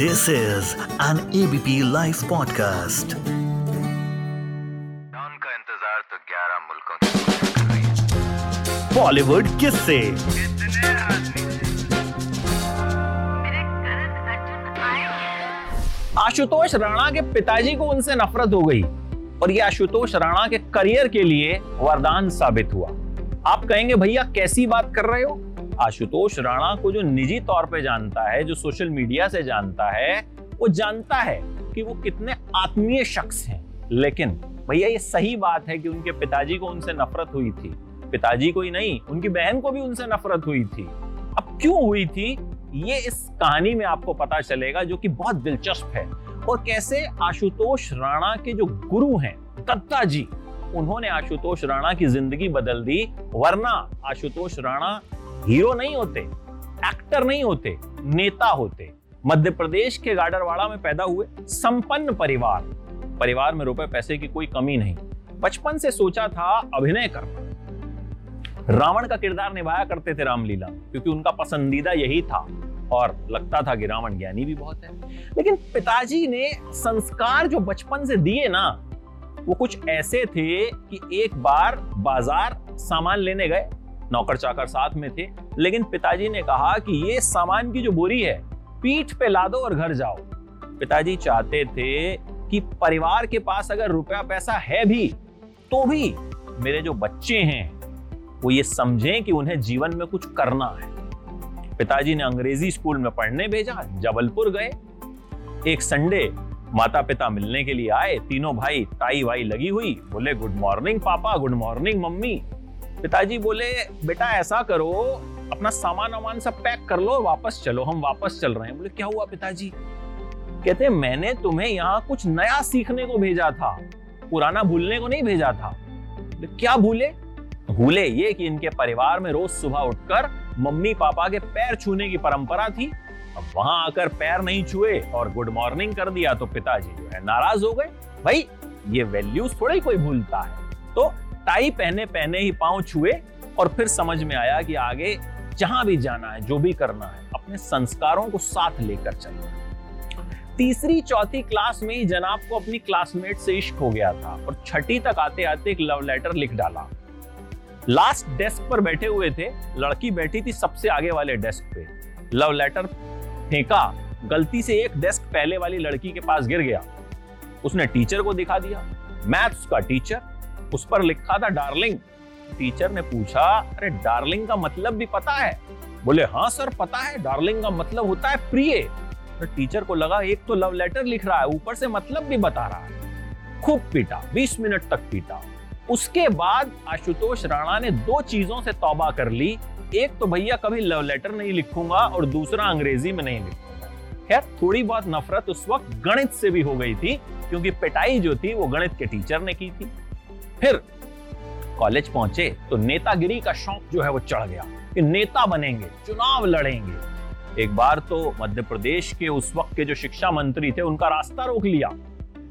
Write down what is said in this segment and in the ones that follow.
This is an ABP Life podcast. का इंतज़ार तो 11 मुल्कों बॉलीवुड किससे आशुतोष राणा के पिताजी को उनसे नफरत हो गई और ये आशुतोष राणा के करियर के लिए वरदान साबित हुआ। आप कहेंगे भैया कैसी बात कर रहे हो? आशुतोष राणा को जो निजी तौर पे जानता है, जो सोशल मीडिया से जानता है, वो जानता है कि वो कितने आत्मीय शख्स हैं। लेकिन भैया, ये सही बात है कि उनके पिताजी को उनसे नफरत हुई थी। पिताजी को ही नहीं, उनकी बहन को भी उनसे नफरत हुई थी। अब क्यों हुई थी? ये इस कहानी में आपको पता चलेगा जो कि बहुत दिलचस्प है। और कैसे आशुतोष राणा के जो गुरु हैं, दत्ता जी, उन्होंने आशुतोष राणा की ज़िंदगी बदल दी, वरना आशुतोष राणा हीरो नहीं होते एक्टर नहीं होते, नेता होते। मध्य प्रदेश के गाडरवाड़ा में पैदा हुए संपन्न परिवार। परिवार में रुपए पैसे की कोई कमी नहीं। बचपन से सोचा था अभिनय करना। रावण का किरदार निभाया करते थे रामलीला, क्योंकि उनका पसंदीदा यही था। और लगता था कि रावण ज्ञानी भी बहुत है। लेकिन पिताजी ने संस्कार जो बचपन से दिए ना, वो कुछ ऐसे थे कि एक बार बाज़ार सामान लेने गए नौकर चाकर साथ में थे, लेकिन पिताजी ने कहा कि ये सामान की जो बोरी है, पीठ पे ला दो और घर जाओ। पिताजी चाहते थे कि परिवार के पास अगर रुपया पैसा है भी तो भी मेरे जो बच्चे हैं, वो ये समझें कि उन्हें जीवन में कुछ करना है। पिताजी ने अंग्रेज़ी स्कूल में पढ़ने भेजा, जबलपुर गए। एक संडे माता पिता मिलने के लिए आए, तीनों भाई ताई वाई लगी हुई, बोले, गुड मॉर्निंग, पापा, गुड मॉर्निंग, मम्मी। पिताजी बोले, बेटा, ऐसा करो, अपना सामान वामान सब पैक कर लो, वापस चलो, हम वापस चल रहे हैं। बोले, क्या हुआ पिताजी? कहते, मैंने तुम्हें यहाँ कुछ नया सीखने को भेजा था, पुराना भूलने को नहीं भेजा था। क्या भूले? भूले ये कि इनके परिवार में रोज सुबह उठकर मम्मी पापा के पैर छूने की परंपरा थी। अब वहाँ आकर पैर नहीं छुए और गुड मॉर्निंग कर दिया तो पिताजी जो है नाराज़ हो गए। भाई, ये वैल्यूज़ थोड़ा ही कोई भूलता है। तो टाई पहने पहने ही पाँव छुए और फिर समझ में आया कि आगे जहाँ भी जाना है, जो भी करना है, अपने संस्कारों को साथ लेकर चलना है। तीसरी, चौथी क्लास में ही जनाब को अपनी क्लासमेट से इश्क हो गया था और छठी तक आते आते एक लव लेटर लिख डाला। लास्ट डेस्क पर बैठे हुए थे, लड़की बैठी थी सबसे आगे वाले डेस्क पे। लव लेटर फेंका, गलती से एक डेस्क पहले वाली लड़की के पास गिर गया। उसने टीचर को दिखा दिया। मैथ्स का टीचर उस पर लिखा था डार्लिंग। टीचर ने पूछा, अरे, डार्लिंग का मतलब भी पता है? बोले हाँ सर, पता है, डार्लिंग का मतलब होता है प्रिय। तो टीचर को लगा, एक तो लव लेटर लिख रहा है, ऊपर से मतलब भी बता रहा है। खूब पीटा 20 मिनट तक पीटा। उसके बाद आशुतोष राणा ने दो चीज़ों से तौबा कर ली। एक तो भैया, कभी लव लेटर नहीं लिखूँगा और दूसरा, अंग्रेज़ी में नहीं लिखूँगा। खैर, थोड़ी बहुत नफरत उस वक्त गणित से भी हो गई थी, क्योंकि पिटाई जो थी, वो गणित के टीचर ने की थी। फिर कॉलेज पहुँचे तो नेतागिरी का शौक जो है वो चढ़ गया कि नेता बनेंगे, चुनाव लड़ेंगे। एक बार तो मध्य प्रदेश के उस वक्त के जो शिक्षा मंत्री थे, उनका रास्ता रोक लिया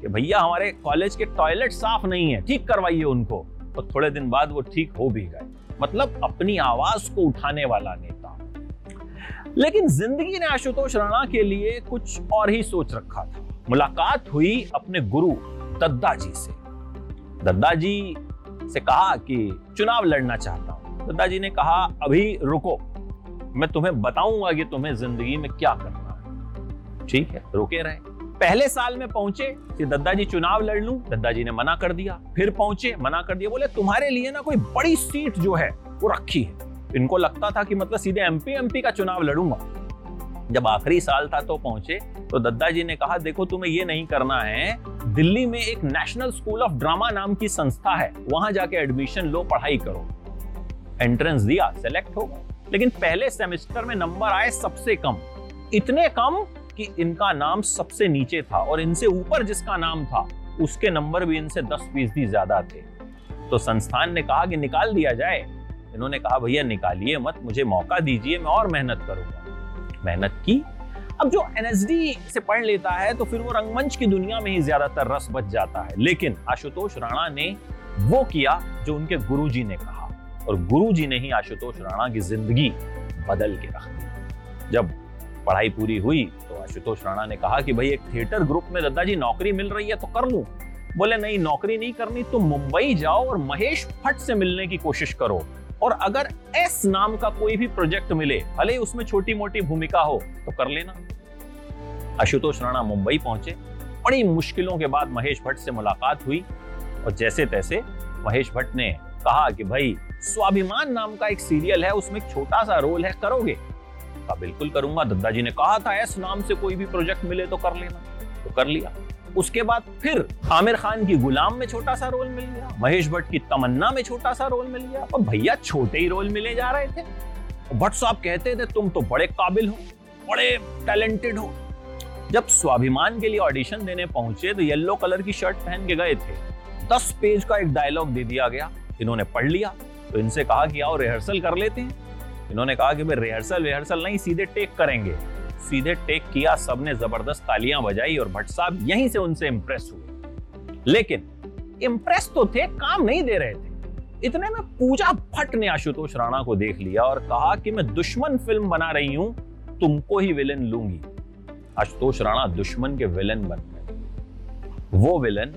कि भैया, हमारे कॉलेज के टॉयलेट साफ़ नहीं है, ठीक करवाइए उनको। और थोड़े दिन बाद वो ठीक हो भी गए। मतलब अपनी आवाज़ को उठाने वाला नेता। लेकिन ज़िंदगी ने आशुतोष राणा के लिए कुछ और ही सोच रखा था। मुलाकात हुई अपने गुरु दद्दा जी से। दद्दा जी से कहा कि चुनाव लड़ना चाहता हूँ। दद्दा जी ने कहा, अभी रुको, मैं तुम्हें बताऊँगा कि तुम्हें ज़िंदगी में क्या करना है। ठीक है, रुके रहे। पहले साल में पहुँचे कि दद्दा जी चुनाव लड़ लूँ दद्दा जी ने मना कर दिया। फिर पहुँचे, मना कर दिया। बोले, तुम्हारे लिए ना कोई बड़ी सीट जो है, वो रखी है। इनको लगता था कि मतलब सीधे एमपी एमपी का चुनाव लड़ूँगा। जब आखिरी साल था तो पहुँचे तो दद्दा जी ने कहा, देखो, तुम्हें ये नहीं करना है दिल्ली में एक नेशनल स्कूल ऑफ़ ड्रामा नाम की संस्था है। वहाँ जाके एडमिशन लो, पढ़ाई करो। एंट्रेंस दिया सेलेक्ट हो लेकिन पहले सेमेस्टर में नंबर आए सबसे कम। इतने कम कि इनका नाम सबसे नीचे था और इनसे ऊपर जिसका नाम था, उसके नंबर भी इनसे दस फ़ीसदी ज़्यादा थे। तो संस्थान ने कहा कि निकाल दिया जाए। इन्होंने कहा, भैया, निकालिए मत, मुझे मौका दीजिए, मैं और मेहनत करूँगा। मेहनत की अब जो एनएसडी से पढ़ लेता है तो फिर वो रंगमंच की दुनिया में ही ज़्यादातर रस बच जाता है। लेकिन आशुतोष राणा ने वो किया जो उनके गुरुजी ने कहा, और गुरुजी ने ही आशुतोष राणा की ज़िंदगी बदल के रख दी। जब पढ़ाई पूरी हुई तो आशुतोष राणा ने कहा कि भाई, एक थिएटर ग्रुप में दद्दा जी नौकरी मिल रही है तो कर लूँ। बोले, नहीं, नौकरी नहीं करनी तो मुंबई जाओ और महेश भट्ट से मिलने की कोशिश करो। और अगर एस नाम का कोई भी प्रोजेक्ट मिले, भले ही उसमें छोटी मोटी भूमिका हो तो कर लेना। आशुतोष राणा मुंबई पहुँचे। बड़ी मुश्किलों के बाद महेश भट्ट से मुलाकात हुई। और जैसे तैसे महेश भट्ट ने कहा कि भाई, स्वाभिमान नाम का एक सीरियल है, उसमें एक छोटा सा रोल है, करोगे? बिल्कुल करूँगा। दद्दा जी ने कहा था एस नाम से कोई भी प्रोजेक्ट मिले तो कर लेना। तो कर लिया। उसके बाद फिर आमिर खान की गुलाम में छोटा सा रोल मिल गया, महेश भट्ट की तमन्ना में छोटा सा रोल मिल गया और भैया छोटे ही रोल मिले जा रहे थे। भट्ट साहब कहते थे, तुम तो बड़े काबिल हो, बड़े टैलेंटेड हो। जब स्वाभिमान के लिए ऑडिशन देने पहुँचे तो येलो कलर की शर्ट पहन के गए थे। दस पेज का एक डायलॉग दे दिया गया। इन्होंने पढ़ लिया तो इनसे कहा कि आओ रिहर्सल कर लेते हैं। इन्होंने कहा कि भाई रिहर्सल रिहर्सल नहीं, सीधे टेक करेंगे। सीधे टेक किया, सबने ज़बरदस्त तालियाँ बजाई और भट्ट साहब यहीं से उनसे इंप्रेस हुए। लेकिन इंप्रेस तो थे, काम नहीं दे रहे थे। इतने में पूजा भट्ट ने आशुतोष राणा को देख लिया और कहा कि मैं दुश्मन फ़िल्म बना रही हूँ, तुमको ही विलन लूँगी। आशुतोष राणा दुश्मन के विलन बन गए। वो विलन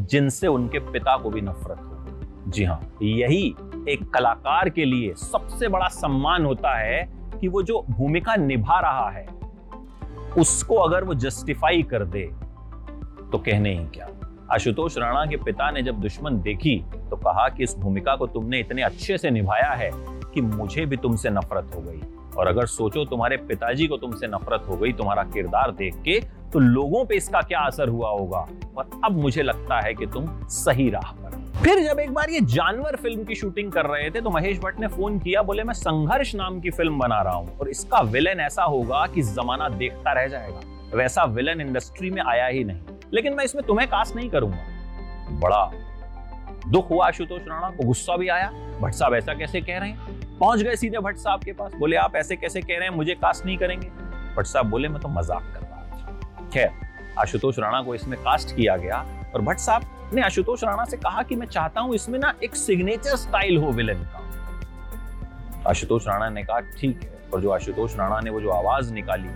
जिनसे उनके पिता को भी नफरत हो जी हाँ यही एक कलाकार के लिए सबसे बड़ा सम्मान होता है कि वो जो भूमिका निभा रहा है उसको अगर वो जस्टिफाई कर दे तो कहने ही क्या? आशुतोष राणा के पिता ने जब दुश्मन देखी तो कहा कि इस भूमिका को तुमने इतने अच्छे से निभाया है कि मुझे भी तुमसे नफरत हो गई। और अगर सोचो तुम्हारे पिताजी को तुमसे नफरत हो गई, तुम्हारा किरदार देख के तो लोगों पे इसका क्या असर हुआ होगा? और अब मुझे लगता है कि तुम सही राह फिर जब एक बार ये जानवर फ़िल्म की शूटिंग कर रहे थे तो महेश भट्ट ने फ़ोन किया, बोले, मैं संघर्ष नाम की फ़िल्म बना रहा हूँ, और इसका विलन ऐसा होगा कि जमाना देखता रह जाएगा। वैसा विलन इंडस्ट्री में आया ही नहीं। लेकिन मैं इसमें तुम्हें कास्ट नहीं करूँगा। बड़ा दुख हुआ आशुतोष राणा को, गुस्सा भी आया। भट्ट साहब ऐसा कैसे कह रहे हैं? पहुँच गए सीधे भट्ट साहब के पास। बोले, आप ऐसे कैसे कह रहे हैं? मुझे कास्ट नहीं करेंगे। भट्ट साहब बोले, मैं तो मज़ाक कर रहा था खैर, आशुतोष राणा को इसमें कास्ट किया गया, और भट्ट साहब ने आशुतोष राणा से कहा कि मैं चाहता हूँ इसमें ना एक सिग्नेचर स्टाइल हो विलन का। आशुतोष राणा ने कहा, ठीक है। और जो आशुतोष राणा ने वो जो आवाज़ निकाली,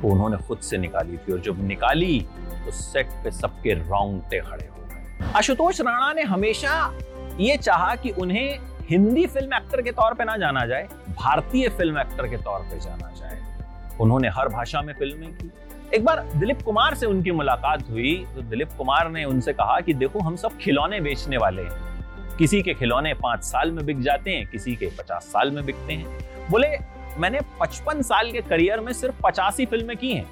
वो उन्होंने खुद से निकाली थी। और जब निकाली तो सेट पे सबके रोंगटे खड़े हो गए। आशुतोष राणा ने हमेशा ये चाहा कि उन्हें हिंदी फ़िल्म एक्टर के तौर पे ना जाना जाए, भारतीय फ़िल्म एक्टर के तौर पे जाना जाए। उन्होंने हर भाषा में फ़िल्में की। एक बार दिलीप कुमार से उनकी मुलाकात हुई तो दिलीप कुमार ने उनसे कहा कि देखो, हम सब खिलौने बेचने वाले हैं। किसी के खिलौने पाँच साल में बिक जाते हैं, किसी के पचास साल में बिकते हैं। बोले, मैंने पचपन साल के करियर में सिर्फ़ पचासी फ़िल्में की हैं।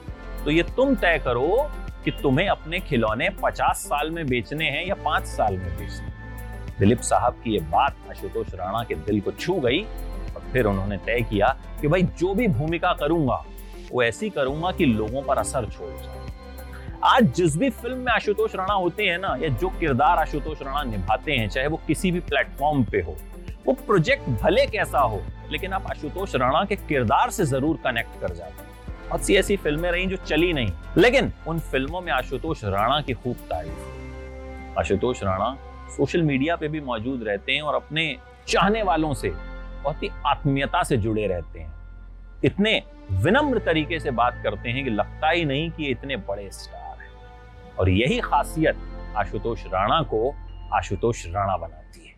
तो ये तुम तय करो कि तुम्हें अपने खिलौने पचास साल में बेचने हैं या पाँच साल में बेचने दिलीप साहब की ये बात आशुतोष राणा के दिल को छू गई और फिर उन्होंने तय किया कि भाई, जो भी भूमिका करूँगा वो ऐसी करूँगा कि लोगों पर असर छोड़ जाए। आज जिस भी फ़िल्म में आशुतोष राणा होते हैं ना, या जो किरदार आशुतोष राणा निभाते हैं, चाहे वो किसी भी प्लेटफॉर्म पे हो, वो प्रोजेक्ट भले कैसा हो, लेकिन आप आशुतोष राणा के किरदार से ज़रूर कनेक्ट कर जाते हैं। और सी ऐसी फ़िल्में रही जो चली नहीं, लेकिन उन फ़िल्मों में आशुतोष राणा की खूब तारीफ़ आशुतोष राणा सोशल मीडिया पे भी मौजूद रहते हैं और अपने चाहने वालों से बहुत ही आत्मीयता से जुड़े रहते हैं। इतने विनम्र तरीके से बात करते हैं कि लगता ही नहीं कि इतने बड़े स्टार हैं। और यही खासियत आशुतोष राणा को आशुतोष राणा बनाती है।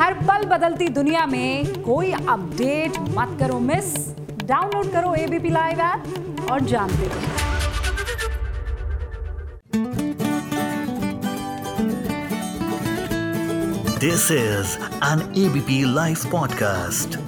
हर पल बदलती दुनिया में कोई अपडेट मत करो, मिस। डाउनलोड करो एबीपी लाइव ऐप और जानते रहो। This is an EBP Life podcast.